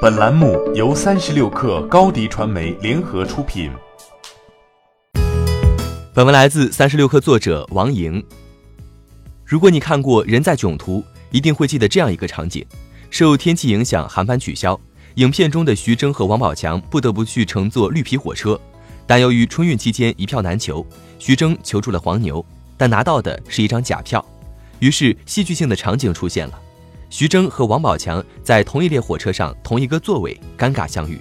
本栏目由三十六克高低传媒联合出品。本文来自三十六克作者王莹。如果你看过《人在囧途》，一定会记得这样一个场景：受天气影响，航班取消。影片中的徐峥和王宝强不得不去乘坐绿皮火车，但由于春运期间一票难求，徐峥求助了黄牛，但拿到的是一张假票。于是戏剧性的场景出现了。徐峥和王宝强在同一列火车上，同一个座位，尴尬相遇。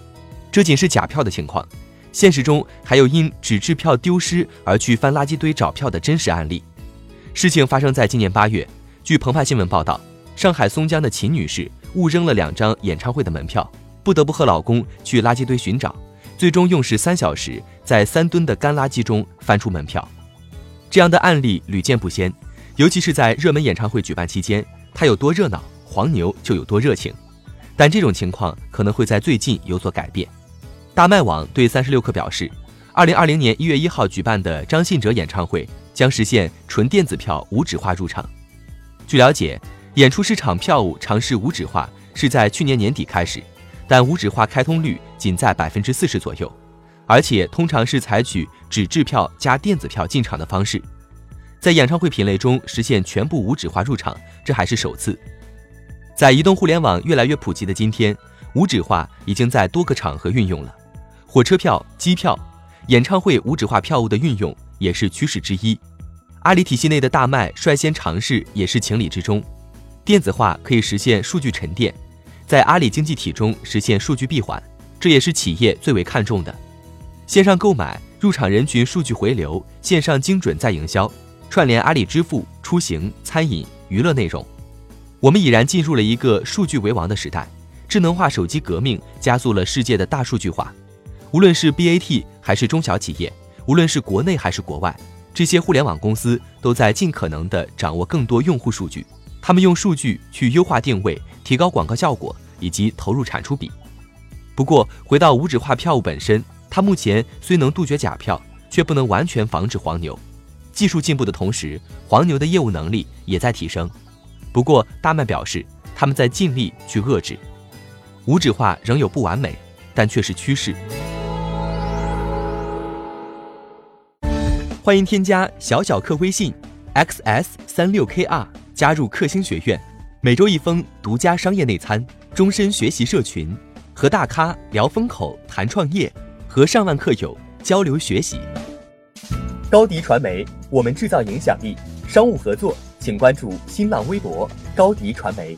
这仅是假票的情况，现实中还有因纸质票丢失而去翻垃圾堆找票的真实案例。事情发生在今年八月，据澎湃新闻报道，上海松江的秦女士误扔了两张演唱会的门票，不得不和老公去垃圾堆寻找，最终用时三小时，在三吨的干垃圾中翻出门票。这样的案例屡见不鲜，尤其是在热门演唱会举办期间，它有多热闹。黄牛就有多热情，但这种情况可能会在最近有所改变。大麦网对三十六氪表示，二零二零年一月一号举办的张信哲演唱会将实现纯电子票无纸化入场。据了解，演出市场票务尝试无纸化是在去年年底开始，但无纸化开通率仅在百分之四十左右，而且通常是采取纸质票加电子票进场的方式。在演唱会品类中实现全部无纸化入场，这还是首次。在移动互联网越来越普及的今天，无纸化已经在多个场合运用了。火车票、机票、演唱会无纸化票务的运用也是趋势之一。阿里体系内的大麦率先尝试，也是情理之中。电子化可以实现数据沉淀，在阿里经济体中实现数据闭环，这也是企业最为看重的。线上购买、入场人群数据回流、线上精准再营销、串联阿里支付、出行、餐饮、娱乐内容。我们已然进入了一个数据为王的时代，智能化手机革命加速了世界的大数据化。无论是 BAT 还是中小企业，无论是国内还是国外，这些互联网公司都在尽可能的掌握更多用户数据。他们用数据去优化定位，提高广告效果以及投入产出比。不过，回到无纸化票务本身，它目前虽能杜绝假票，却不能完全防止黄牛。技术进步的同时，黄牛的业务能力也在提升。不过，大麦表示，他们在尽力去遏制无纸化，仍有不完美，但却是趋势。欢迎添加小小客微信，xs 三六 kr，加入克星学院，每周一封独家商业内参，终身学习社群，和大咖聊风口、谈创业，和上万客友交流学习。高迪传媒，我们制造影响力，商务合作。请关注新浪微博高迪传媒。